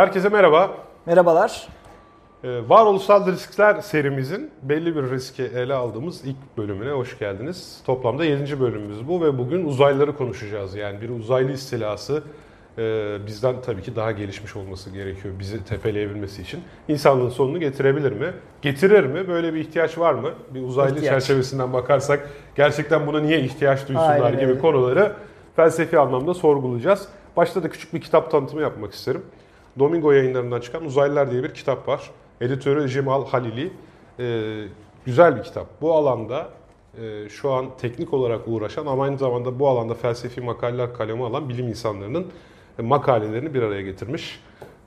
Herkese merhaba. Merhabalar. Ee, Varoluşsal Riskler serimizin belli bir riski ele aldığımız ilk bölümüne hoş geldiniz. Toplamda 7. bölümümüz bu ve bugün uzaylıları konuşacağız. Yani bir uzaylı istilası e, bizden tabii ki daha gelişmiş olması gerekiyor bizi tepeleyebilmesi için. İnsanlığın sonunu getirebilir mi? Getirir mi? Böyle bir ihtiyaç var mı? Bir uzaylı İhtiyaç. çerçevesinden bakarsak gerçekten buna niye ihtiyaç duysunlar Aynen gibi öyle. konuları felsefi anlamda sorgulayacağız. Başta da küçük bir kitap tanıtımı yapmak isterim. Domingo yayınlarından çıkan Uzaylılar diye bir kitap var. Editörü Cemal Halili. Ee, güzel bir kitap. Bu alanda e, şu an teknik olarak uğraşan ama aynı zamanda bu alanda felsefi makaleler kaleme alan bilim insanlarının e, makalelerini bir araya getirmiş.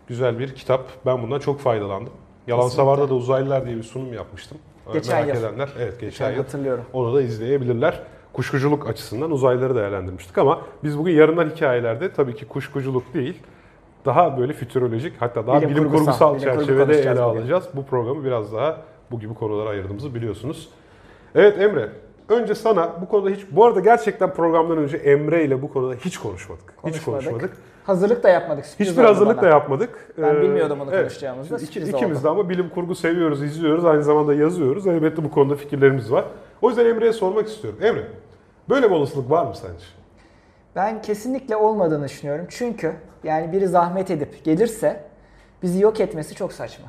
Güzel bir kitap. Ben bundan çok faydalandım. Yalan Kesinlikle. Savar'da da Uzaylılar diye bir sunum yapmıştım. Geçen Merak yıl. edenler, evet geçen Geçen yıl. hatırlıyorum. Onu da izleyebilirler. Kuşkuculuk açısından uzaylıları değerlendirmiştik ama biz bugün yarından hikayelerde tabii ki kuşkuculuk değil, daha böyle fütürolojik hatta daha bilim, Bilim kurgusal, kurgusal bilim çerçevede ele bugün. alacağız. Bu programı biraz daha bu gibi konulara ayırdığımızı biliyorsunuz. Evet Emre, önce sana bu konuda hiç, bu arada gerçekten programdan önce Emre ile bu konuda hiç konuşmadık. Hiç Konuşmadık. konuşmadık. Hazırlık da yapmadık. sürpriz Hiçbir hazırlık bana. da yapmadık. Ben Ee, bilmiyordum bunu konuşacağımızı da, Şimdi iki- sürpriz ikimiz oldu. de ama bilim kurgu seviyoruz, izliyoruz. Aynı zamanda yazıyoruz. Elbette bu konuda fikirlerimiz var. O yüzden Emre'ye sormak istiyorum. Emre, böyle bir olasılık var mı sence? Ben kesinlikle olmadığını düşünüyorum. Çünkü yani biri zahmet edip gelirse bizi yok etmesi çok saçma.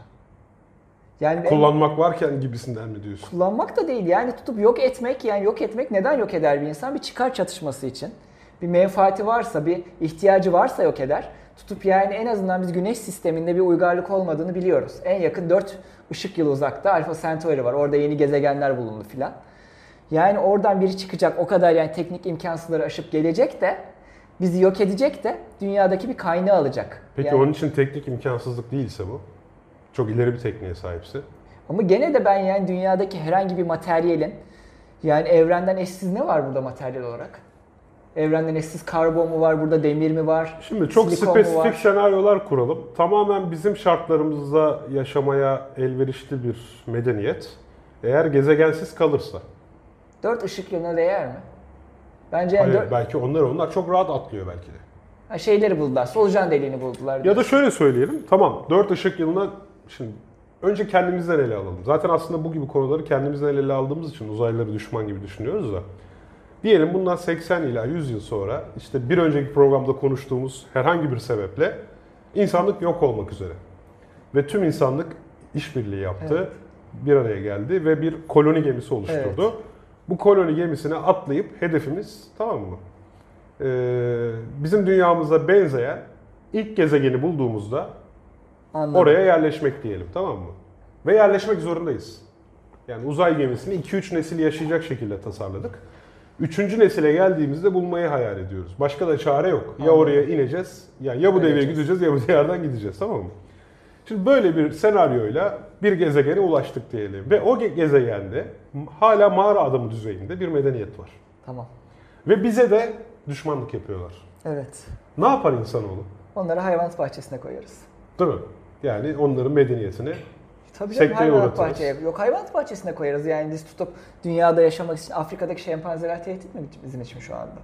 Yani Kullanmak varken gibisinden mi diyorsun? kullanmak da değil yani tutup yok etmek yani yok etmek neden yok eder bir insan? Bir çıkar çatışması için. Bir menfaati varsa, bir ihtiyacı varsa yok eder. Tutup yani en azından biz güneş sisteminde bir uygarlık olmadığını biliyoruz. En yakın 4 ışık yılı uzakta Alpha Centauri var. Orada yeni gezegenler bulundu filan. Yani oradan biri çıkacak o kadar yani teknik imkansızları aşıp gelecek de bizi yok edecek de dünyadaki bir kaynağı alacak. Peki Yani- onun için teknik imkansızlık değilse bu? Çok ileri bir tekniğe sahipse. Ama gene de ben yani dünyadaki herhangi bir materyalin yani evrenden eşsiz ne var burada materyal olarak? Evrenden eşsiz karbon mu var burada, demir mi var? Şimdi çok spesifik senaryolar kuralım. Tamamen bizim şartlarımızda yaşamaya elverişli bir medeniyet. Eğer gezegensiz kalırsa. Dört ışık yılına değer mi? Bence yani Hayır, dört- belki onlar onlar çok rahat atlıyor belki de. ha, şeyleri buldular, solucan deliğini buldular. Ya diyor. da şöyle söyleyelim. Tamam 4 ışık yılına şimdi önce kendimizden ele alalım. Zaten aslında bu gibi konuları kendimizden ele aldığımız için uzaylıları düşman gibi düşünüyoruz da. Diyelim bundan 80 ila 100 yıl sonra işte bir önceki programda konuştuğumuz herhangi bir sebeple insanlık yok olmak üzere. Ve tüm insanlık işbirliği yaptı. Evet. Bir araya geldi ve bir koloni gemisi oluşturdu. Bu koloni gemisine atlayıp hedefimiz tamam mı? Ee, bizim dünyamıza benzeyen ilk gezegeni bulduğumuzda Anladım. oraya yerleşmek diyelim tamam mı? Ve yerleşmek zorundayız. Yani uzay gemisini 2-3 nesil yaşayacak şekilde tasarladık. Üçüncü nesile geldiğimizde bulmayı hayal ediyoruz. Başka da çare yok. Ya Anladım. oraya ineceğiz, ya ya bu Öleceğiz. gideceğiz ya bu diyardan gideceğiz tamam mı? Şimdi böyle bir senaryoyla bir gezegene ulaştık diyelim. Ve o ge- gezegende hala mağara adamı düzeyinde bir medeniyet var. Tamam. Ve bize de düşmanlık yapıyorlar. Evet. Ne yapar insanoğlu? Onları hayvanat bahçesine koyarız. Değil mi? Yani onların medeniyetini Tabii canım hayvanat uğratırız. bahçeye. Yok hayvanat bahçesine koyarız yani biz tutup dünyada yaşamak için Afrika'daki şempanzeler tehdit mi bizim için şu anda?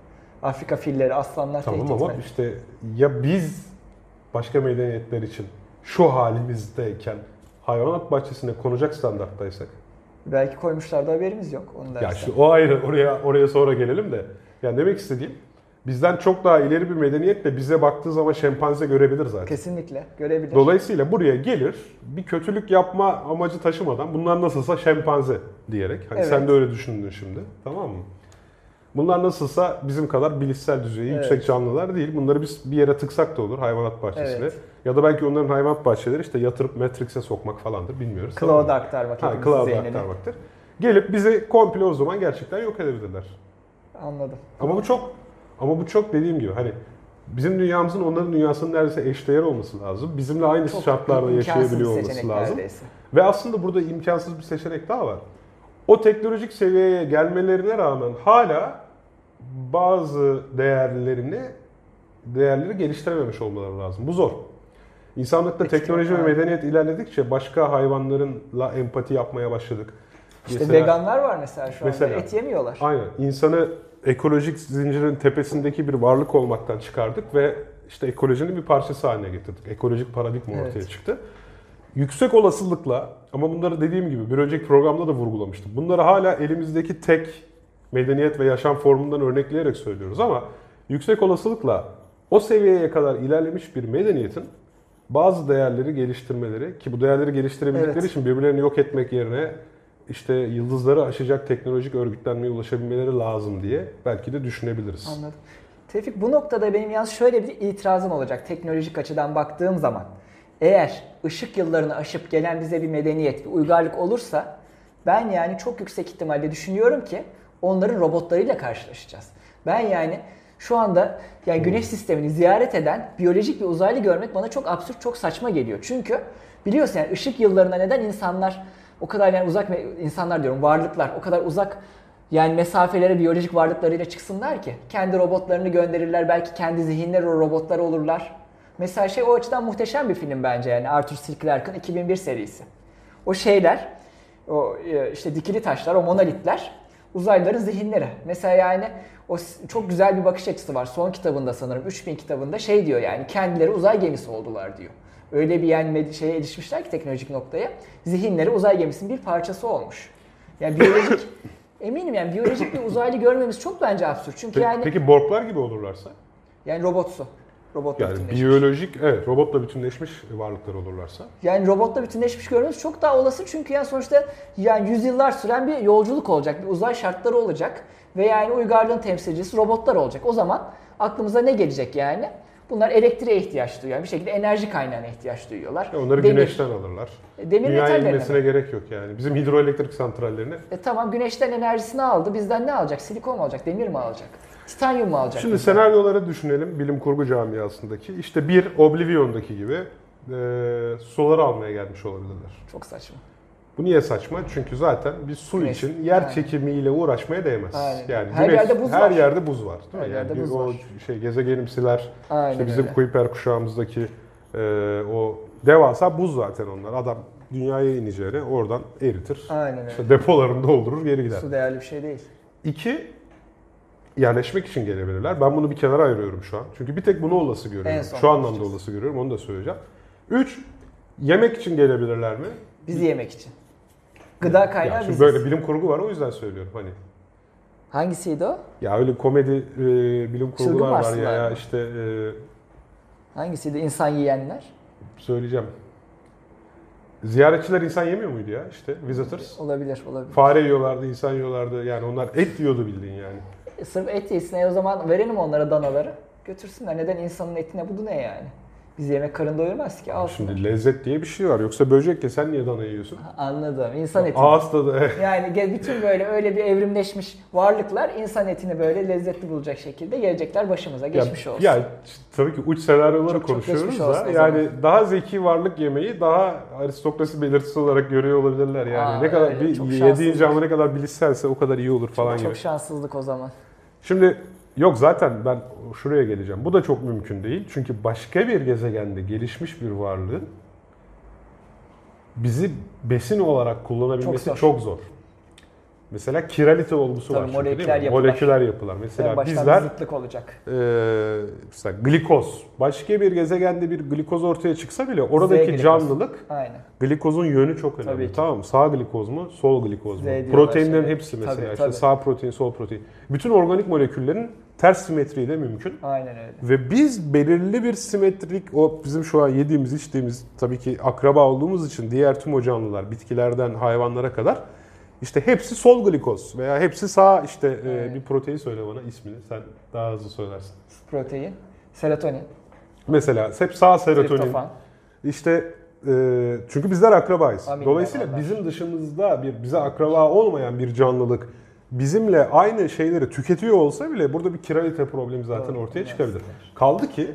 Afrika filleri, aslanlar tamam tehdit ama mi? işte ya biz başka medeniyetler için şu halimizdeyken hayvanat bahçesine konacak standarttaysak. Belki koymuşlardı haberimiz yok. Onu da Ya işte o ayrı oraya oraya sonra gelelim de. Yani demek istediğim bizden çok daha ileri bir medeniyet de bize baktığı zaman şempanze görebilir zaten. Kesinlikle görebilir. Dolayısıyla buraya gelir bir kötülük yapma amacı taşımadan bunlar nasılsa şempanze diyerek. Hani Evet. sen de öyle düşündün şimdi tamam mı? Bunlar nasılsa bizim kadar bilişsel düzeyi Evet. yüksek canlılar değil. Bunları biz bir yere tıksak da olur hayvanat bahçesine. Evet. Ya da belki onların hayvanat bahçeleri işte yatırıp Matrix'e sokmak falandır bilmiyoruz. Cloud'a aktarmak Ha, cloud'a zihnine. aktarmaktır. Gelip bizi komple o zaman gerçekten yok edebilirler. Anladım. Ama bu çok ama bu çok dediğim gibi hani bizim dünyamızın onların dünyasının neredeyse eşdeğer olması lazım. Bizimle aynı Çok şartlarda yaşayabiliyor olması lazım. neredeyse. Ve aslında burada imkansız bir seçenek daha var. O teknolojik seviyeye gelmelerine rağmen hala bazı değerlerini değerleri geliştirememiş olmaları lazım. Bu zor. İnsanlıkta Ekstra, teknoloji ve medeniyet ilerledikçe başka hayvanlarla empati yapmaya başladık. İşte Mesela- veganlar var mesela şu anda Mesela. et yemiyorlar. Aynen. İnsanı ekolojik zincirin tepesindeki bir varlık olmaktan çıkardık ve işte ekolojinin bir parçası haline getirdik. Ekolojik paradigma Evet. ortaya çıktı. Yüksek olasılıkla ama bunları dediğim gibi bir önceki programda da vurgulamıştım. Bunları hala elimizdeki tek medeniyet ve yaşam formundan örnekleyerek söylüyoruz ama yüksek olasılıkla o seviyeye kadar ilerlemiş bir medeniyetin bazı değerleri geliştirmeleri ki bu değerleri geliştirebildikleri Evet. için birbirlerini yok etmek yerine işte yıldızları aşacak teknolojik örgütlenmeye ulaşabilmeleri lazım diye belki de düşünebiliriz. Anladım. Tevfik bu noktada benim yalnız şöyle bir itirazım olacak teknolojik açıdan baktığım zaman. Eğer ışık yıllarını aşıp gelen bize bir medeniyet, bir uygarlık olursa ben yani çok yüksek ihtimalle düşünüyorum ki onların robotlarıyla karşılaşacağız. Ben yani şu anda yani güneş sistemini ziyaret eden biyolojik bir uzaylı görmek bana çok absürt, çok saçma geliyor. Çünkü biliyorsun yani ışık yıllarına neden insanlar o kadar yani uzak insanlar diyorum varlıklar o kadar uzak yani mesafelere biyolojik varlıklarıyla çıksınlar ki. Kendi robotlarını gönderirler. Belki kendi zihinleri o robotlar olurlar. Mesela şey o açıdan muhteşem bir film bence yani Arthur C. Clarke'ın 2001 serisi. O şeyler, o e, işte dikili taşlar, o monolitler uzaylıların zihinleri. Mesela yani o çok güzel bir bakış açısı var. Son kitabında sanırım 3000 kitabında şey diyor yani kendileri uzay gemisi oldular diyor. Öyle bir yani şeye erişmişler ki teknolojik noktaya. Zihinleri uzay gemisinin bir parçası olmuş. Yani biyolojik eminim yani biyolojik bir uzaylı görmemiz çok bence absürt. Çünkü Pe- yani Peki borglar gibi olurlarsa? yani robotsu. Robotla Yani bütünleşmiş. biyolojik, evet robotla bütünleşmiş varlıklar olurlarsa. Yani robotla bütünleşmiş görmemiz çok daha olası çünkü yani sonuçta yani yüzyıllar süren bir yolculuk olacak, bir uzay şartları olacak ve yani uygarlığın temsilcisi robotlar olacak. O zaman aklımıza ne gelecek yani? Bunlar elektriğe ihtiyaç duyuyor. Yani bir şekilde enerji kaynağına ihtiyaç duyuyorlar. Ya Onları Demir- güneşten alırlar. E, Demir metallerine inmesine mi? gerek yok yani. Bizim hidroelektrik santrallerine. E tamam güneşten enerjisini aldı. Bizden ne alacak? Silikon mu alacak? Demir mi alacak? Titanyum mu alacak? Şimdi bizden? senaryoları düşünelim bilim kurgu camiasındaki. İşte bir Oblivion'daki gibi e, suları almaya gelmiş olabilirler. Çok saçma. Bu niye saçma? Çünkü zaten bir su Güneş. için yer Aynen. çekimiyle uğraşmaya değmez. Aynen. Yani Her yerde buz her var. yerde buz var. Değil Her mi? yerde yani buz o var. şey gezegenimsiler Aynen işte bizim öyle. Kuiper kuşağımızdaki e, o devasa buz zaten onlar. Adam dünyaya ineceğini oradan eritir. Aynen öyle. İşte depolarını doldurur geri gider. Su değerli bir şey değil. İki, yerleşmek için gelebilirler. Ben bunu bir kenara ayırıyorum şu an. Çünkü bir tek bunu olası görüyorum. Şu anlamda konuşacağız. olası görüyorum. Onu da söyleyeceğim. Üç, yemek için gelebilirler mi? Bizi yemek için. Gıda kaynağı Ya şimdi biziz. böyle bilim kurgu var o yüzden söylüyorum hani. Hangisiydi o? Ya öyle komedi e, bilim kurgular var ya, ya işte e, Hangisiydi? İnsan yiyenler. söyleyeceğim. Ziyaretçiler insan yemiyor muydu ya işte visitors? Olabilir, olabilir. Fare yiyorlardı, insan yiyorlardı. Yani onlar et yiyordu bildiğin yani. E, sırf et yesin. E o zaman verelim onlara danaları. Götürsünler. Neden insanın etine bu ne yani? Biz yemek karın doyurmaz ki. Al Şimdi lezzet diye bir şey var. Yoksa böcek ye sen niye dana yiyorsun? Anladım. İnsan eti. Ağız tadı. Yani bütün böyle öyle bir evrimleşmiş varlıklar insan etini böyle lezzetli bulacak şekilde gelecekler başımıza. Geçmiş ya, olsun. Ya tabii ki uç senaryoları Çok çok konuşuyoruz geçmiş da yani daha zeki varlık yemeği daha aristokrasi belirtisi olarak görüyor olabilirler yani. Aa, ne kadar öyle, bir çok yediğin canlı ne kadar bilişselse o kadar iyi olur falan çok, gibi. çok şanssızlık o zaman. Şimdi yok zaten ben şuraya geleceğim. Bu da çok mümkün değil. Çünkü başka bir gezegende gelişmiş bir varlığın bizi besin olarak kullanabilmesi Çok çok zor. Mesela kiralite olgusu Tabii, var çünkü değil moleküler mi? yapılar. Moleküler yapılar. Mesela bizler zıtlık olacak. Ee, mesela glikoz. Başka bir gezegende bir glikoz ortaya çıksa bile oradaki glikoz. canlılık Aynen. glikozun yönü çok önemli. Tabii ki. Tamam mı? Sağ glikoz mu? Sol glikoz mu? Proteinlerin şey. hepsi mesela Tabii, işte tabii. sağ protein, sol protein. Bütün organik moleküllerin ters simetriği de mümkün. Aynen öyle. Ve biz belirli bir simetrik, o bizim şu an yediğimiz, içtiğimiz tabii ki akraba olduğumuz için diğer tüm o canlılar, bitkilerden hayvanlara kadar işte hepsi sol glikoz veya hepsi sağ işte e, Evet. bir protein söyle bana ismini sen daha hızlı söylersin. Protein, serotonin, Mesela hep sağ serotonin. triptofan. İşte e, çünkü bizler akrabayız. Aminler, Dolayısıyla onlar. bizim dışımızda bir bize akraba olmayan bir canlılık bizimle aynı şeyleri tüketiyor olsa bile burada bir kiralite problemi zaten Doğru, ortaya çıkabilir. Kaldı ki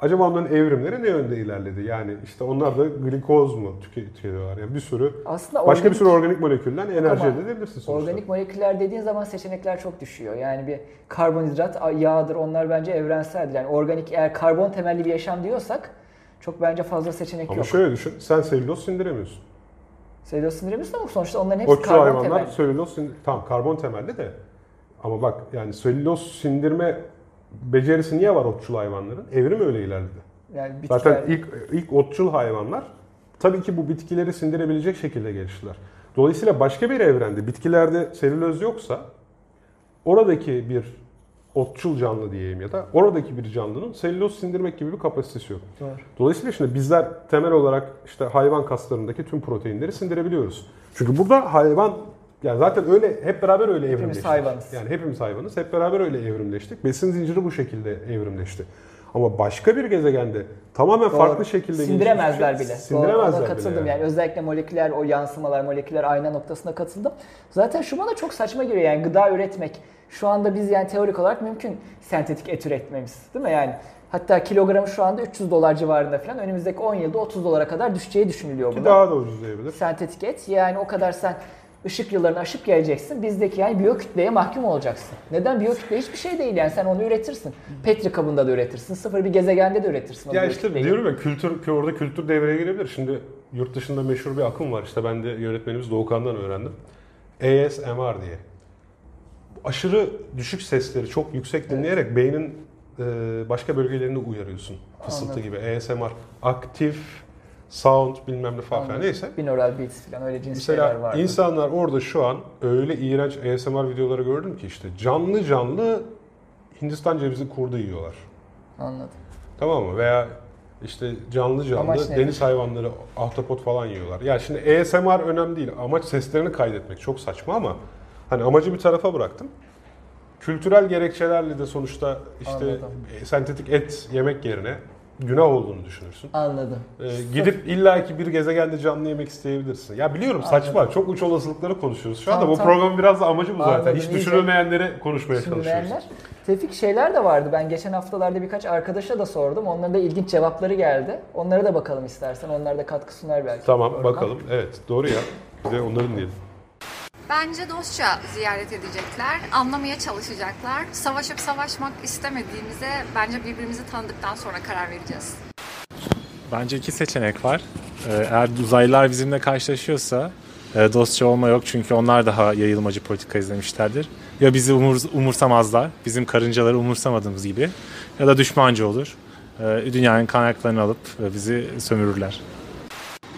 acaba onların evrimleri ne yönde ilerledi? Yani işte onlar da glikoz mu tüke- tüketiyorlar? Yani bir sürü Aslında başka bir organik- sürü organik molekülden enerji Ama elde edebilirsin sonuçta. Organik moleküller dediğin zaman seçenekler çok düşüyor. Yani bir karbonhidrat, yağdır onlar bence evrenseldir. Yani organik eğer karbon temelli bir yaşam diyorsak çok bence fazla seçenek Ama yok. şöyle düşün, sen selüloz sindiremiyorsun. Selüloz sindiremiyorsun ama sonuçta onların hepsi Otçul karbon hayvanlar temelli. selüloz sindir... Tamam karbon temelli de ama bak yani selüloz sindirme becerisi niye var otçul hayvanların? Evrim öyle ilerledi. Yani bitkiler, Zaten ilk ilk otçul hayvanlar tabii ki bu bitkileri sindirebilecek şekilde geliştiler. Dolayısıyla başka bir evrende bitkilerde selüloz yoksa oradaki bir otçul canlı diyeyim ya da oradaki bir canlının selüloz sindirmek gibi bir kapasitesi yok. Doğru. Dolayısıyla şimdi bizler temel olarak işte hayvan kaslarındaki tüm proteinleri sindirebiliyoruz. Çünkü burada hayvan yani zaten öyle hep beraber öyle evrimleştik. hayvanız. Yani hepimiz hayvanız. Hep beraber öyle evrimleştik. Besin zinciri bu şekilde evrimleşti. Ama başka bir gezegende tamamen Doğru. farklı şekilde sindiremezler bile. Doğru, Sindiremezler bile. katıldım yani. Özellikle moleküler o yansımalar, moleküler ayna noktasına katıldım. Zaten şu bana çok saçma geliyor yani gıda üretmek. Şu anda biz yani teorik olarak mümkün sentetik et üretmemiz değil mi yani? Hatta kilogramı şu anda 300 dolar civarında falan. Önümüzdeki 10 yılda 30 dolara kadar düşeceği düşünülüyor Ki buna. daha da ucuzlayabilir. Sentetik et yani o kadar sen ışık yıllarını aşıp geleceksin. Bizdeki yani biyokütleye mahkum olacaksın. Neden? Biyokütle hiçbir şey değil yani sen onu üretirsin. Petri kabında da üretirsin. Sıfır bir gezegende de üretirsin. Ya işte diyorum ya kültür orada kültür devreye girebilir. Şimdi yurt dışında meşhur bir akım var. İşte ben de yönetmenimiz Doğukan'dan öğrendim. ASMR diye. Aşırı düşük sesleri çok yüksek dinleyerek beynin e, başka bölgelerini uyarıyorsun. Fısıltı Anladım. gibi. ASMR, aktif sound bilmem ne falan filan neyse. Binaural beats falan öyle cins şeyler Mesela vardı. insanlar orada şu an öyle iğrenç ASMR videoları gördüm ki işte canlı canlı Hindistan cevizi kurdu yiyorlar. Anladım. Tamam mı? Veya işte canlı canlı Amaç deniz hayvanları, ahtapot falan yiyorlar. Ya şimdi ASMR önemli değil. Amaç seslerini kaydetmek. Çok saçma ama hani amacı bir tarafa bıraktım. Kültürel gerekçelerle de sonuçta işte Anladım. e, sentetik et yemek yerine günah olduğunu düşünürsün. Anladım. Ee, gidip illaki bir gezegende canlı yemek isteyebilirsin. Ya biliyorum saçma, çok uç olasılıkları konuşuyoruz şu anda. Tamam, Bu tamam. programın biraz da amacı bu zaten. Anladım, Hiç düşünülmeyenleri konuşmaya çalışıyoruz. Tevfik şeyler de vardı. Ben geçen haftalarda birkaç arkadaşa da sordum. Onların da ilginç cevapları geldi. Onlara da bakalım istersen. Onlar da katkı sunar belki. Tamam programa. bakalım. Evet doğru ya. Bir de onların diyelim. Bence dostça ziyaret edecekler, anlamaya çalışacaklar. Savaşıp savaşmak istemediğimize bence birbirimizi tanıdıktan sonra karar vereceğiz. Bence iki seçenek var. Ee, Eğer uzaylılar bizimle karşılaşıyorsa e, dostça olma yok çünkü onlar daha yayılmacı politika izlemişlerdir. Ya bizi umur, umursamazlar, bizim karıncaları umursamadığımız gibi ya da düşmanca olur. Ee, Dünyanın kaynaklarını alıp e, bizi sömürürler.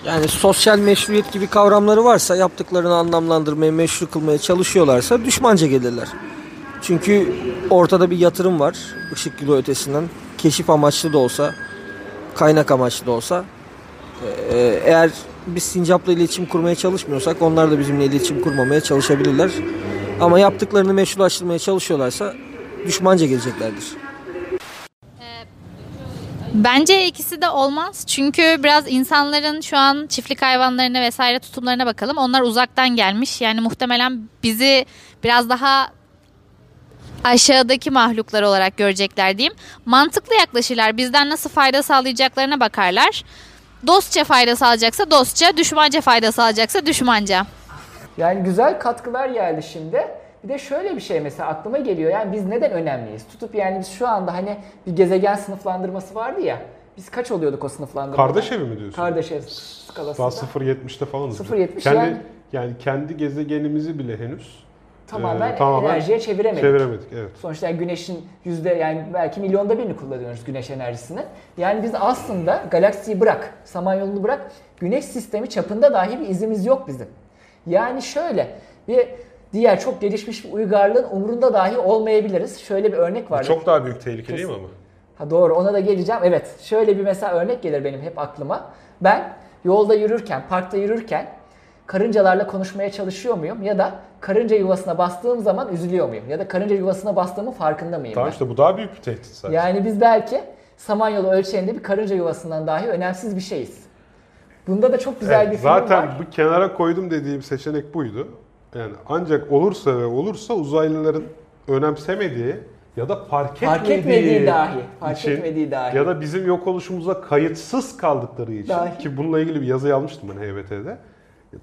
Yani sosyal meşruiyet gibi kavramları varsa yaptıklarını anlamlandırmaya, meşru kılmaya çalışıyorlarsa düşmanca gelirler. Çünkü ortada bir yatırım var ışık yılı ötesinden. Keşif amaçlı da olsa, kaynak amaçlı da olsa. Ee, Eğer biz Sincap'la iletişim kurmaya çalışmıyorsak onlar da bizimle iletişim kurmamaya çalışabilirler. Ama yaptıklarını meşrulaştırmaya çalışıyorlarsa düşmanca geleceklerdir. Bence ikisi de olmaz. Çünkü biraz insanların şu an çiftlik hayvanlarına vesaire tutumlarına bakalım. Onlar uzaktan gelmiş. Yani muhtemelen bizi biraz daha aşağıdaki mahluklar olarak görecekler diyeyim. Mantıklı yaklaşırlar. Bizden nasıl fayda sağlayacaklarına bakarlar. Dostça fayda sağlayacaksa dostça, düşmanca fayda sağlayacaksa düşmanca. Yani güzel katkılar geldi şimdi. Bir de şöyle bir şey mesela aklıma geliyor. Yani biz neden önemliyiz? Tutup yani biz şu anda hani bir gezegen sınıflandırması vardı ya. Biz kaç oluyorduk o sınıflandırmada? Kardeş evi mi diyorsun? Kardeş ev Daha skalasında. 0.70'te falanız. 0.70 kendi, yani- yani kendi gezegenimizi bile henüz Tamamen, e, tamamen enerjiye çeviremedik. çeviremedik. Evet. Sonuçta yani güneşin yüzde yani belki milyonda birini kullanıyoruz güneş enerjisini. Yani biz aslında galaksiyi bırak, samanyolunu bırak, güneş sistemi çapında dahi bir izimiz yok bizim. Yani şöyle bir diğer çok gelişmiş bir uygarlığın umurunda dahi olmayabiliriz. Şöyle bir örnek var. Çok daha büyük tehlike değil mi ama? Ha doğru ona da geleceğim. Evet şöyle bir mesela örnek gelir benim hep aklıma. Ben yolda yürürken, parkta yürürken karıncalarla konuşmaya çalışıyor muyum? Ya da karınca yuvasına bastığım zaman üzülüyor muyum? Ya da karınca yuvasına bastığımın farkında mıyım? Tamam ben? işte bu daha büyük bir tehdit zaten. Yani biz belki Samanyolu ölçeğinde bir karınca yuvasından dahi önemsiz bir şeyiz. Bunda da çok güzel Evet, bir film zaten var. bu kenara koydum dediğim seçenek buydu. Yani ancak olursa ve olursa uzaylıların önemsemediği ya da fark, Fark etmediği, etmediği dahi, fark için etmediği dahi. ya da bizim yok oluşumuza kayıtsız kaldıkları için Dahi. ki bununla ilgili bir yazı yazmıştım ben HBT'de.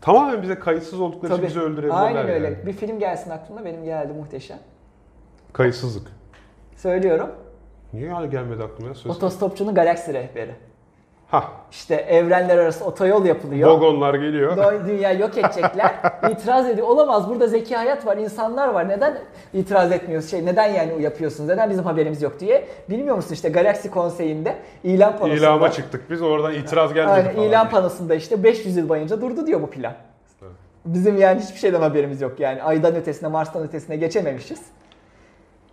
Tamamen bize kayıtsız oldukları için Tabii. bizi öldürebilirler. Aynen öyle. yani. Bir film gelsin aklıma benim geldi muhteşem. Kayıtsızlık. Söylüyorum. Niye hala gelmedi aklıma ya? Söz. Otostopçunun galaksi rehberi. Ha, İşte evrenler arası otoyol yapılıyor. Vogonlar geliyor. Dünya yok edecekler. İtiraz ediyor. Olamaz burada zeki hayat var, insanlar var. Neden itiraz etmiyoruz? Şey, neden yani yapıyorsunuz? Neden bizim haberimiz yok diye. Bilmiyor musun işte Galaxy Konseyi'nde ilan panosunda. İlama çıktık biz oradan itiraz gelmedi Aynen falan. ilan panosunda işte 500 yıl boyunca durdu diyor bu plan. Bizim yani hiçbir şeyden haberimiz yok yani. Aydan ötesine, Mars'tan ötesine geçememişiz.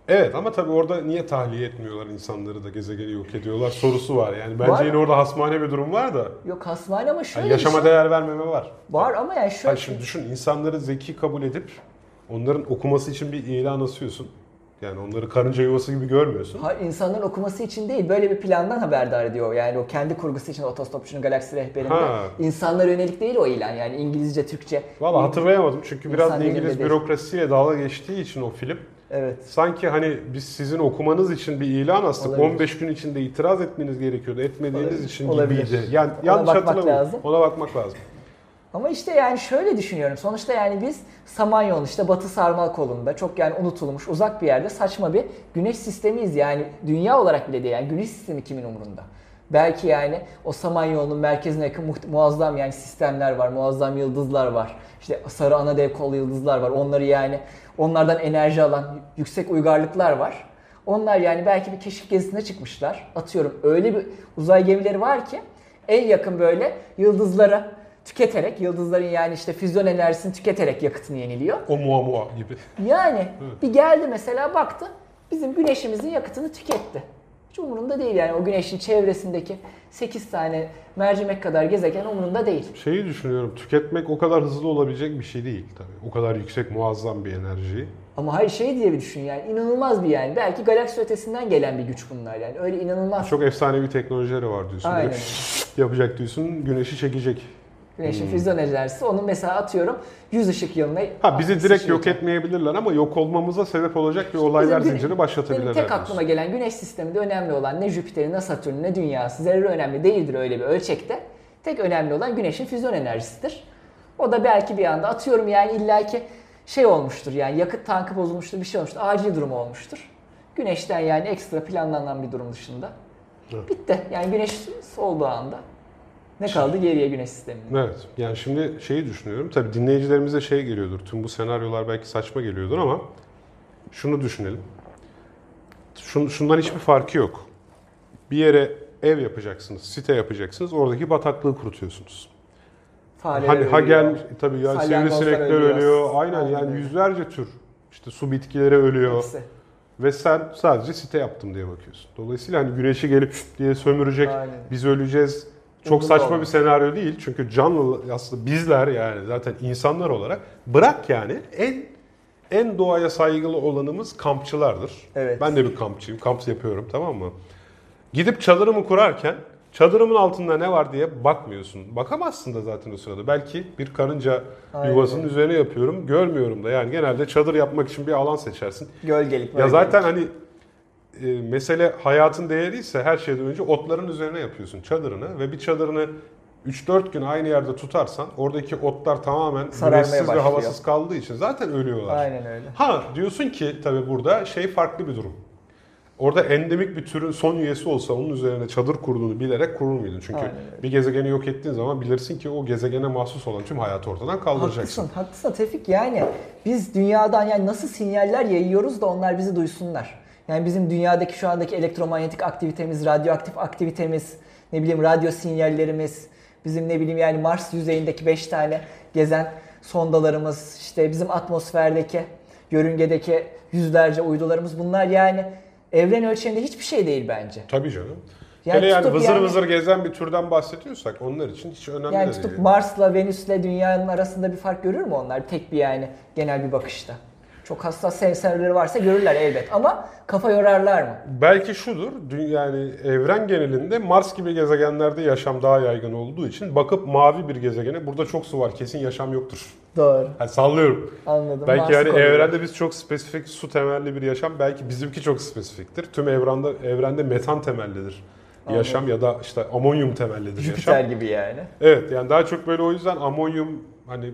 Evet ama tabii orada niye tahliye etmiyorlar insanları da gezegeni yok ediyorlar sorusu var. Yani bence Var. yine orada hasmane bir durum var da. Yok hasmane ama şöyle Yani yaşama şey. değer vermeme var. Var ama yani şöyle Hayır şimdi düşün insanları zeki kabul edip onların okuması için bir ilan asıyorsun. Yani onları karınca yuvası gibi görmüyorsun. Hayır, insanların okuması için değil, böyle bir plandan haberdar ediyor. Yani o kendi kurgusu için otostopçunun galaksi rehberinde. Ha. İnsanlara yönelik değil o ilan yani İngilizce, Türkçe. Valla hatırlayamadım çünkü biraz İnsan İngiliz bürokrasiyle dalga geçtiği için o film. Evet. Sanki hani biz sizin okumanız için bir ilan astık. Olabilir. 15 gün içinde itiraz etmeniz gerekiyordu. Etmediğiniz Olabilir. için Olabilir. gibiydi. Yani Ona yanlış hatırlamıyorum. lazım. Ona bakmak lazım. Ama işte yani şöyle düşünüyorum. Sonuçta yani biz Samanyolu'nun işte Batı Sarmal kolunda çok yani unutulmuş uzak bir yerde saçma bir güneş sistemiyiz. Yani dünya olarak bile değil. Yani güneş sistemi kimin umurunda? Belki yani o Samanyolu'nun merkezine yakın muazzam yani sistemler var, muazzam yıldızlar var. İşte sarı ana dev kol yıldızlar var. Onları yani onlardan enerji alan yüksek uygarlıklar var. Onlar yani belki bir keşif gezisine çıkmışlar. Atıyorum öyle bir uzay gemileri var ki en yakın böyle yıldızlara tüketerek, yıldızların yani işte füzyon enerjisini tüketerek yakıtını yeniliyor. O mua mua gibi. Yani bir geldi mesela baktı bizim güneşimizin yakıtını tüketti. Hiç umurunda değil yani o güneşin çevresindeki 8 tane mercimek kadar gezegen umurunda değil. Şeyi düşünüyorum. Tüketmek o kadar hızlı olabilecek bir şey değil tabii. O kadar yüksek muazzam bir enerjiyi. Ama hayır şey diye bir düşün yani inanılmaz bir yani. Belki galaksi ötesinden gelen bir güç bunlar yani. Öyle inanılmaz. Çok efsanevi teknolojileri var diyorsun. Aynen. Böyle yapacak diyorsun. Güneşi çekecek. Güneşin füzyon enerjisi onun mesela atıyorum 100 ışık yılına Ha bizi 60 direkt yok yılı. etmeyebilirler ama yok olmazsa sebep olacak bir olaylar Bizim- zinciri Benim başlatabilirler. tek diyorsun. aklıma gelen güneş sisteminde önemli olan ne Jüpiter'in ne Satürn'ün ne dünyası zerre önemli değildir öyle bir ölçekte. Tek önemli olan güneşin füzyon enerjisidir. O da belki bir anda atıyorum yani illaki şey olmuştur yani yakıt tankı bozulmuştur bir şey olmuştur acil durum olmuştur. Güneşten yani ekstra planlanan bir durum dışında. Evet. Bitti. Yani güneş olduğu anda ne kaldı geriye güneş sisteminde. Evet. Yani şimdi şeyi düşünüyorum. Tabii dinleyicilerimize şey geliyordur. Tüm bu senaryolar belki saçma geliyordur ama şunu düşünelim. Şun, şundan hiçbir farkı yok. Bir yere ev yapacaksınız, site yapacaksınız. Oradaki bataklığı kurutuyorsunuz. Fareler Hani ha ölüyor. gelmiş tabii yani sivrisinekler ölüyor. ölüyor. Aynen Aynen yani yüzlerce tür. İşte su bitkileri ölüyor. Hepsi. Ve sen sadece site yaptım diye bakıyorsun. Dolayısıyla hani güneşi gelip diye sömürecek, Aynen. biz öleceğiz. Çok saçma olmaz. bir senaryo değil. Çünkü canlı aslında bizler yani zaten insanlar olarak bırak yani en en doğaya saygılı olanımız kampçılardır. Evet. Ben de bir kampçıyım. Kamp yapıyorum tamam mı? Gidip çadırımı kurarken çadırımın altında ne var diye bakmıyorsun. Bakamazsın da zaten o sırada. Belki bir karınca Aynen. yuvasının üzerine yapıyorum. Görmüyorum da. Yani genelde çadır yapmak için bir alan seçersin. Gölgelik. Ya mölgelik. zaten hani e, mesele hayatın değeriyse her şeyden önce otların üzerine yapıyorsun çadırını ve bir çadırını 3-4 gün aynı yerde tutarsan oradaki otlar tamamen güneşsiz ve havasız kaldığı için zaten ölüyorlar. Aynen öyle. Ha diyorsun ki tabii burada şey farklı bir durum. Orada endemik bir türün son üyesi olsa onun üzerine çadır kurduğunu bilerek kurur muydun? Çünkü Aynen bir gezegeni yok ettiğin zaman bilirsin ki o gezegene mahsus olan tüm hayatı ortadan kaldıracaksın. Haklısın, haklısın Tevfik. Yani biz dünyadan yani nasıl sinyaller yayıyoruz da onlar bizi duysunlar. Yani bizim dünyadaki şu andaki elektromanyetik aktivitemiz, radyoaktif aktivitemiz, ne bileyim radyo sinyallerimiz, bizim ne bileyim yani Mars yüzeyindeki 5 tane gezen sondalarımız, işte bizim atmosferdeki, yörüngedeki yüzlerce uydularımız bunlar yani evren ölçeğinde hiçbir şey değil bence. Tabii canım. Yani Hele yani tutup vızır yani- vızır gezen bir türden bahsediyorsak onlar için hiç önemli Yani de tutup değil. Mars'la Venüs'le Dünya'nın arasında bir fark görür mü onlar? Tek bir yani genel bir bakışta. Çok hassas sensörleri varsa görürler elbet ama kafa yorarlar mı? Belki şudur, yani evren genelinde Mars gibi gezegenlerde yaşam daha yaygın olduğu için bakıp mavi bir gezegene burada çok su var kesin yaşam yoktur. Doğru. Yani sallıyorum. Anladım. Belki Mars'ı yani koruyorlar. evrende biz çok spesifik su temelli bir yaşam, belki bizimki çok spesifiktir. Tüm evrende evrende metan temellidir bir yaşam ya da işte amonyum temellidir Jüpiter yaşam. gibi yani. Evet yani daha çok böyle o yüzden amonyum hani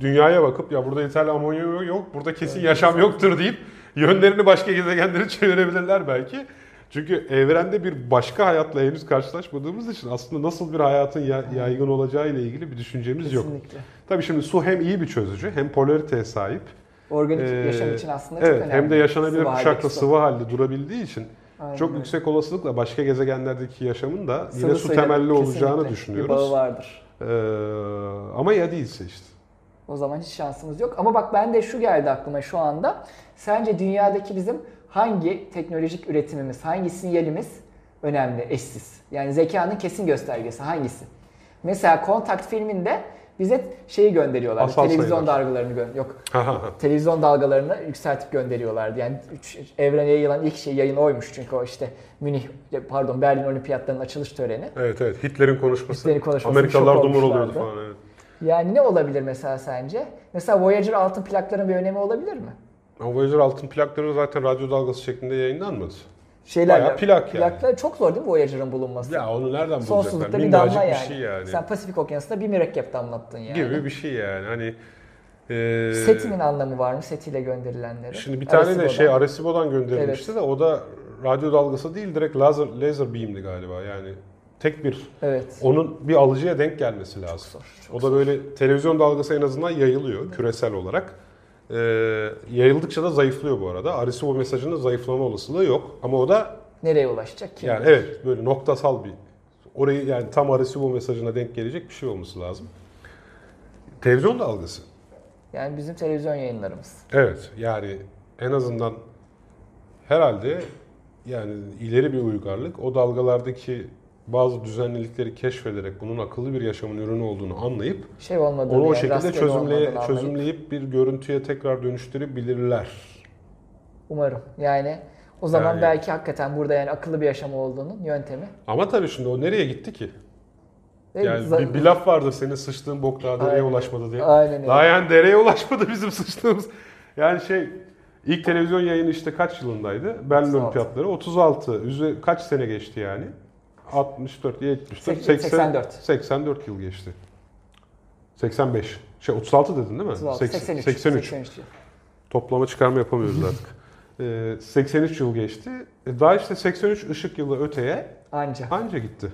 dünyaya bakıp ya burada yeterli amonyum yok, burada kesin yaşam yoktur deyip yönlerini başka gezegenlere çevirebilirler belki. Çünkü evrende bir başka hayatla henüz karşılaşmadığımız için aslında nasıl bir hayatın ya- yaygın olacağı ile ilgili bir düşüncemiz yok. Kesinlikle. Tabii şimdi su hem iyi bir çözücü hem polariteye sahip. Organik Ee, yaşam için aslında çok evet, önemli. hem de yaşanabilir Sıvı su. sıvı halde durabildiği için Aynen çok yüksek olasılıkla başka gezegenlerdeki yaşamın da yine Sıvı su temelli olacağını kesinlikle Bir bağı düşünüyoruz. vardır. Ee, ama ya değilse işte. O zaman hiç şansımız yok. Ama bak ben de şu geldi aklıma şu anda. Sence dünyadaki bizim hangi teknolojik üretimimiz, hangi sinyalimiz önemli, eşsiz? Yani zekanın kesin göstergesi hangisi? Mesela Kontakt filminde bize şeyi gönderiyorlar. Asal televizyon sayılar. dalgalarını gö- yok. televizyon dalgalarını yükseltip gönderiyorlardı. Yani üç, evrene yayılan ilk şey yayın oymuş çünkü o işte Münih pardon Berlin Olimpiyatlarının açılış töreni. evet evet Hitler'in konuşması. Hitler'in konuşması, Amerikalılar dumur oluyordu falan. Evet. Yani ne olabilir mesela sence? Mesela Voyager altın plakların bir önemi olabilir mi? Voyager altın plakları zaten radyo dalgası şeklinde yayınlanmadı. Şeyler Bayağı plak yani. plaklar çok zor değil mi Voyager'ın bulunması? Ya onu nereden bulacaklar? Sonsuzlukta bir damla bir yani. şey yani. Sen Pasifik Okyanusu'nda bir mürekkep damlattın yani. Gibi bir şey yani. Hani e, Setinin anlamı var mı? Setiyle gönderilenleri. Şimdi bir tane de Arecibo'dan. şey Arecibo'dan gönderilmişti Evet. de o da radyo dalgası değil direkt laser laser beam'di galiba yani. Tek bir Evet. onun bir alıcıya denk gelmesi lazım. zor, çok o da böyle televizyon dalgası en azından yayılıyor küresel olarak. Ee, yayıldıkça da zayıflıyor bu arada. Arecibo mesajının zayıflama olasılığı yok. Ama o da Nereye ulaşacak? Kim yani bilir? evet böyle noktasal bir orayı yani tam Arecibo mesajına denk gelecek bir şey olması lazım. Televizyon dalgası. Yani bizim televizyon yayınlarımız. Evet yani en azından herhalde yani ileri bir uygarlık o dalgalardaki bazı düzenlilikleri keşfederek bunun akıllı bir yaşamın ürünü olduğunu anlayıp Şey olmadı. onu o şekilde çözümleye, çözümleyip bir görüntüye tekrar dönüştürebilirler. Umarım. Yani o zaman Yani- belki hakikaten burada yani akıllı bir yaşam olduğunun yöntemi. Ama tabii şimdi o nereye gitti ki? Yani bir, bir laf vardır senin sıçtığın bok daha dereye Aynen. ulaşmadı diye. Aynen. Daha yani dereye ulaşmadı bizim sıçtığımız. Yani şey ilk televizyon yayını işte kaç yılındaydı? Berlin 36. Olimpiyatları 36. Üzeri kaç sene geçti yani? 64, 74, Sek- 80, 84. 84 yıl geçti. 85. Şey 36 dedin değil mi? 36, 80 83. 83. 83. Toplama çıkarma yapamıyoruz artık. Ee, 83 yıl geçti. E, Daha işte 83 ışık yılı öteye Anca. Anca gitti.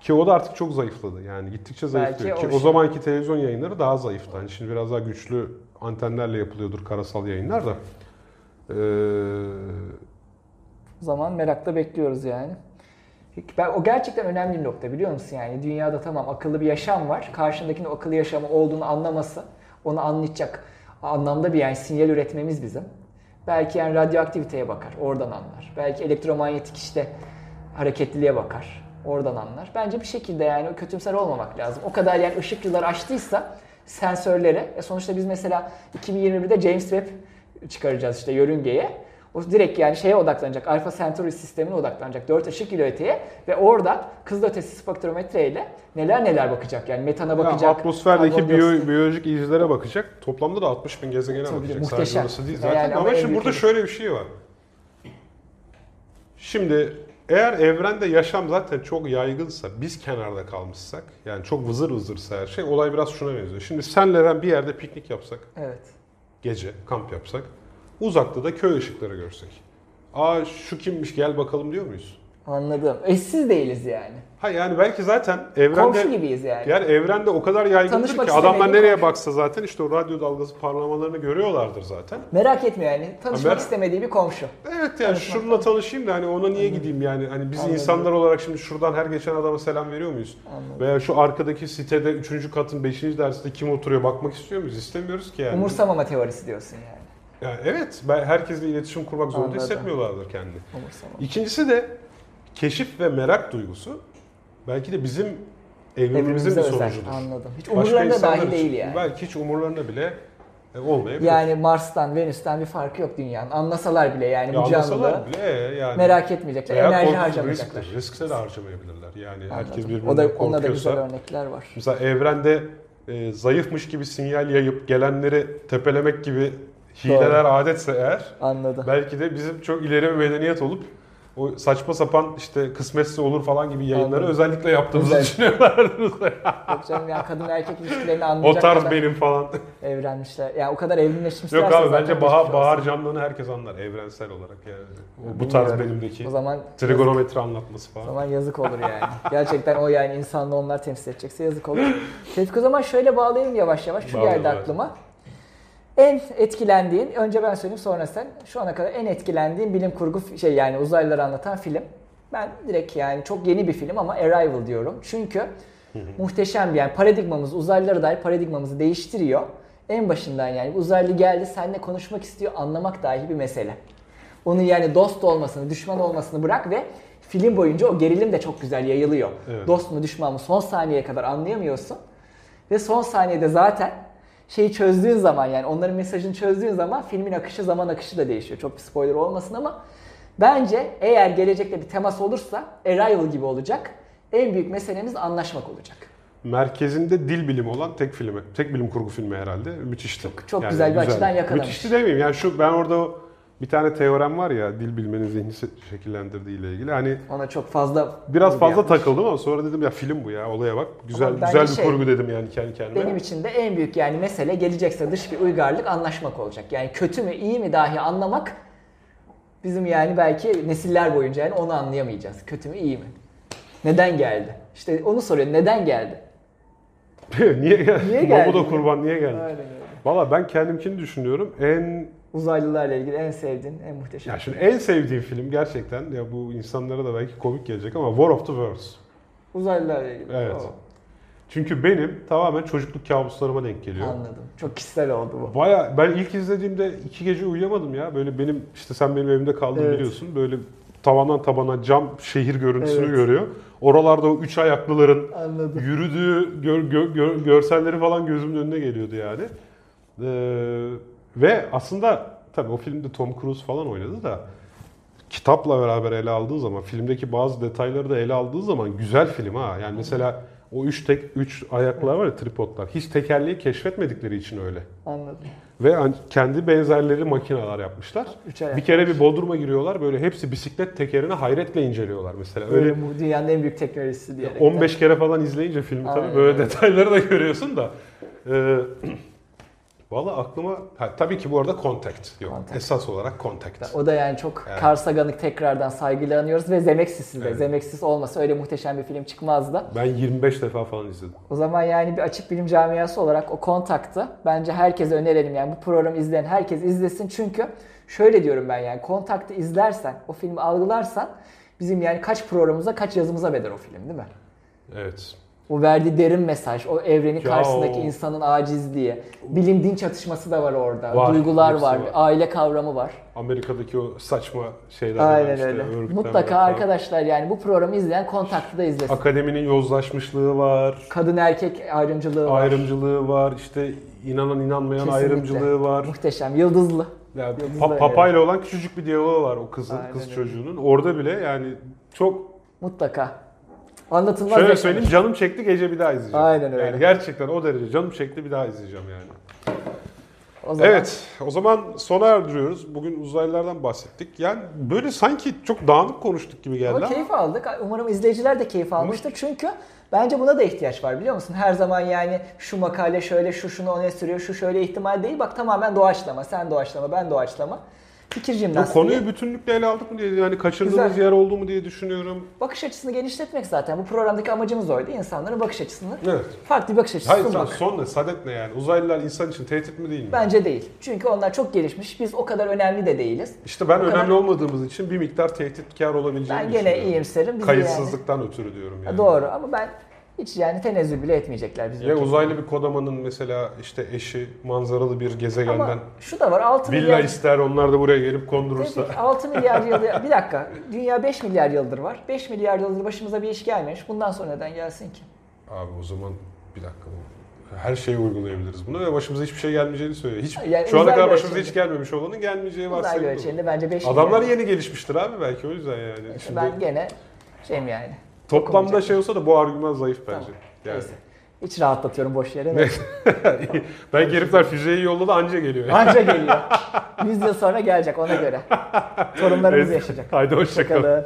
Ki o da artık çok zayıfladı. Yani gittikçe zayıflıyor. Belki Ki o o zamanki televizyon yayınları daha zayıftı. Hani şimdi biraz daha güçlü antenlerle yapılıyordur karasal yayınlar da. Ee, O zaman merakla bekliyoruz yani. Ben, o gerçekten önemli bir nokta biliyor musun yani dünyada tamam akıllı bir yaşam var. Karşındakinin akıllı yaşamı olduğunu anlaması, onu anlayacak anlamda bir yani sinyal üretmemiz bizim. Belki yani radyoaktiviteye bakar, oradan anlar. Belki elektromanyetik işte hareketliliğe bakar, oradan anlar. Bence bir şekilde yani kötümser olmamak lazım. O kadar yani ışık yılları açtıysa sensörleri, e sonuçta biz mesela 2021'de James Webb çıkaracağız işte yörüngeye. O direkt yani şeye odaklanacak. Alfa Centauri sistemine odaklanacak. 4 ışık yılı öteye ve orada kızılötesi spektrometre ile neler neler bakacak. Yani metana ya bakacak. atmosferdeki karbondioksit- biyo- biyolojik izlere bakacak. Toplamda da 60 bin gezegene Tabii, bakacak. muhteşem. Sadece değil Yani zaten. ama ama en şimdi burada şöyle bir şey var. Şimdi eğer evrende yaşam zaten çok yaygınsa, biz kenarda kalmışsak, yani çok vızır vızırsa her şey, olay biraz şuna benziyor. Şimdi senle ben bir yerde piknik yapsak, Evet. gece kamp yapsak, uzakta da köy ışıkları görsek. Aa şu kimmiş gel bakalım diyor muyuz? Anladım. Eşsiz değiliz yani. Ha yani belki zaten evrende Komşu gibiyiz yani. yani evrende o kadar yaygındır Tanışmak ki adamlar nereye komşu. baksa zaten işte o radyo dalgası parlamalarını görüyorlardır zaten. Merak etme yani. Tanışmak Haber- istemediği bir komşu. Evet yani Tanışmak şununla tanışayım da hani ona niye gideyim yani hani biz Anladım. insanlar olarak şimdi şuradan her geçen adama selam veriyor muyuz? Anladım. Veya şu arkadaki sitede 3. katın 5. dersinde kim oturuyor bakmak istiyor muyuz? İstemiyoruz ki yani. Umursamama teorisi diyorsun yani. Yani evet ben herkesle iletişim kurmak zorunda Anladım. hissetmiyorlardır kendini. İkincisi de keşif ve merak duygusu belki de bizim evrimimizin bir sonucudur. Anladım. Hiç umurlarında dahi değil yani. Belki hiç umurlarında bile e, olmayabilir. Yani Mars'tan, Venüs'ten bir farkı yok dünyanın. Anlasalar bile yani Ya bu anlasalar bile e, yani merak etmeyecekler. enerji harcamayacaklar. risktir. Riskse de harcamayabilirler. Yani herkes Anladım. birbirinden o da, onda da güzel korkuyorsa. örnekler var. Mesela evrende e, zayıfmış gibi sinyal yayıp gelenleri tepelemek gibi hileler adetse eğer Anladım. belki de bizim çok ileri bir medeniyet olup o saçma sapan işte kısmetse olur falan gibi yayınları Anladım. özellikle yaptığımızı Özel. düşünüyorlar. Yok canım yani kadın erkek ilişkilerini o anlayacak tarz kadar benim falan. evrenmişler. Yani o kadar evrimleşmişler. Yok abi bence geçmiş bahar, canlılığını herkes anlar evrensel olarak yani. O, bu tarz benimdeki O zaman trigonometri anlatması O falan. zaman yazık olur yani. Gerçekten o yani insanlığı onlar temsil edecekse yazık olur. Tevfik o zaman şöyle bağlayayım yavaş yavaş. Şu Bağlayalım, geldi evet. En etkilendiğin, önce ben söyleyeyim sonra sen. Şu ana kadar en etkilendiğin bilim kurgu şey yani uzaylıları anlatan film. Ben direkt yani çok yeni bir film ama Arrival diyorum. Çünkü muhteşem bir yani paradigmamız, uzaylılara dair paradigmamızı değiştiriyor. En başından yani uzaylı geldi seninle konuşmak istiyor anlamak dahi bir mesele. Onun yani dost olmasını, düşman olmasını bırak ve film boyunca o gerilim de çok güzel yayılıyor. Evet. Dost mu düşman mı son saniyeye kadar anlayamıyorsun. Ve son saniyede zaten şeyi çözdüğün zaman yani onların mesajını çözdüğün zaman filmin akışı zaman akışı da değişiyor. Çok bir spoiler olmasın ama bence eğer gelecekte bir temas olursa Arrival gibi olacak. En büyük meselemiz anlaşmak olacak. Merkezinde dil bilimi olan tek filmi. Tek bilim kurgu filmi herhalde. Müthişti. çok güzel bir açıdan yakalamış. Müthişti demeyeyim. Yani şu ben orada bir tane teorem var ya dil bilmenin zihni şekillendirdiği ile ilgili. Hani Ona çok fazla biraz fazla yapmış. takıldım ama sonra dedim ya film bu ya olaya bak. Güzel Ama güzel bir şey, kurgu dedim yani kendi kendime. Benim için de en büyük yani mesele gelecekse dış bir uygarlık anlaşmak olacak. Yani kötü mü iyi mi dahi anlamak bizim yani belki nesiller boyunca yani onu anlayamayacağız. Kötü mü iyi mi? Neden geldi? İşte onu soruyor. Neden geldi? niye geldi? Niye geldi? Mamuda kurban niye geldi? Valla ben kendimkini düşünüyorum. En Uzaylılarla ilgili en sevdiğin, en muhteşem. ya şimdi en sevdiğim film gerçekten ya bu insanlara da belki komik gelecek ama War of the Worlds. Uzaylılarla ilgili. Evet. Oo, Çünkü benim tamamen çocukluk kabuslarıma denk geliyor. anladım. Çok kişisel oldu bu. Baya ben ilk izlediğimde iki gece uyuyamadım ya. Böyle benim işte sen benim evimde kaldın Evet. biliyorsun. Böyle tavandan tabana cam şehir görüntüsünü Evet. görüyor. Oralarda o üç ayaklıların Anladım. yürüdüğü gör- gör- gör- görselleri falan gözümün önüne geliyordu yani. Ee, ve aslında tabii o filmde Tom Cruise falan oynadı da kitapla beraber ele aldığı zaman filmdeki bazı detayları da ele aldığı zaman güzel film ha. Yani mesela o üç tek üç ayaklar var ya tripodlar. Hiç tekerleği keşfetmedikleri için öyle. Anladım. Ve kendi benzerleri makineler yapmışlar. Üç ayak. Bir kere bir Bodrum'a giriyorlar böyle hepsi bisiklet tekerini hayretle inceliyorlar mesela. Öyle Öyle bu dünyanın en büyük teknolojisi diye. 15 kere falan izleyince filmi tabii böyle öyle. detayları da görüyorsun da. Ee, Valla aklıma ha, tabii ki bu arada Contact diyor. Contact. Esas olarak Contact. O da yani çok Evet. Carl Sagan'ı tekrardan saygıyla anıyoruz ve Zemecksis'i de. Evet. Zemeckis olmasa öyle muhteşem bir film çıkmazdı. Ben 25 defa falan izledim. O zaman yani bir açık bilim camiası olarak o kontaktı. Bence herkese önerelim yani bu programı izleyen herkes izlesin çünkü şöyle diyorum ben yani kontaktı izlersen, o filmi algılarsan bizim yani kaç programımıza kaç yazımıza bedel o film değil mi? Evet. O verdiği derin mesaj, o evrenin Ya karşısındaki o- insanın acizliği, bilim din çatışması da var orada, Var, duygular var, var. aile kavramı var. Amerika'daki o saçma şeyler var Aynen işte, öyle. Mutlaka falan. arkadaşlar yani bu programı izleyen kontaktı da izlesin. Akademinin yozlaşmışlığı var. Kadın erkek ayrımcılığı var. Ayrımcılığı var. işte inanan inanmayan Kesinlikle. ayrımcılığı var. Muhteşem, yıldızlı. Ya, Yıldızlar pa- yani. papayla olan küçücük bir diyaloğu var o kızın, Aynen kız öyle. çocuğunun. Orada bile yani çok Mutlaka. Anlatılmaz Şöyle yaşanır. söyleyeyim canım çekti gece bir daha izleyeceğim. Aynen öyle. Yani gerçekten o derece canım çekti bir daha izleyeceğim yani. O zaman Evet o zaman sona erdiriyoruz. Bugün uzaylılardan bahsettik. Yani böyle sanki çok dağınık konuştuk gibi geldi ama ama. keyif aldık. Umarım izleyiciler de keyif almıştır. Çünkü bence buna da ihtiyaç var biliyor musun? Her zaman yani şu makale şöyle, şu şunu öne sürüyor, şu şöyle ihtimal değil. Bak tamamen doğaçlama. Sen doğaçlama, ben doğaçlama. Fikir Bu jimnastiği. konuyu bütünlükle ele aldık mı diye yani kaçırdığımız Güzel. yer oldu mu diye düşünüyorum. Bakış açısını genişletmek zaten. Bu programdaki amacımız oydu. İnsanların bakış açısını Evet. farklı bir bakış açısı Hayır sunmak. son ne? Sadet ne yani? Uzaylılar insan için tehdit mi değil mi? Bence değil. Çünkü onlar çok gelişmiş. Biz o kadar önemli de değiliz. İşte ben O kadar- önemli olmadığımız için bir miktar tehditkar olabileceğini Ben gene düşünüyorum. iyimserim. Bizi Kayıtsızlıktan ötürü diyorum Yani. yani. Doğru ama ben hiç yani tenezzül bile etmeyecekler bizim Ya ülkemizde. uzaylı bir kodamanın mesela işte eşi manzaralı bir gezegenden Ama şu da var 6 villa milyar... ister onlar da buraya gelip kondurursa. Tabii ki 6 milyar yıl... Bir dakika. Dünya 5 milyar yıldır var. 5 milyar yıldır başımıza bir iş gelmemiş. Bundan sonra neden gelsin ki? Abi o zaman bir dakika. Her şeyi uygulayabiliriz buna ve başımıza hiçbir şey gelmeyeceğini söylüyor. Hiç, Yani şu ana uzaylı kadar başımıza ölçeğinde. hiç gelmemiş olanın gelmeyeceği Uzaylı varsayılır. ölçeğinde bence 5 Adamlar milyar. yeni gelişmiştir abi belki o yüzden yani. Şimdi Ben gene şeyim yani. Toplamda şey olsa da bu argüman zayıf bence. Tamam. Yani. Neyse. Hiç rahatlatıyorum boş yere. Belki herifler füzeyi yolladı anca geliyor. Anca geliyor. 100 yıl sonra gelecek ona göre. Torunlarımız yaşayacak. Haydi hoşça kalın. Hoşçakalın.